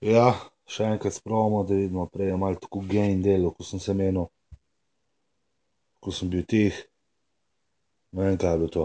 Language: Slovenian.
Ja, še enkrat spravimo, da vidimo, prej je malo tako gain delal, ko sem se menil, ko sem bil tih. Ne vem, kaj je bilo to.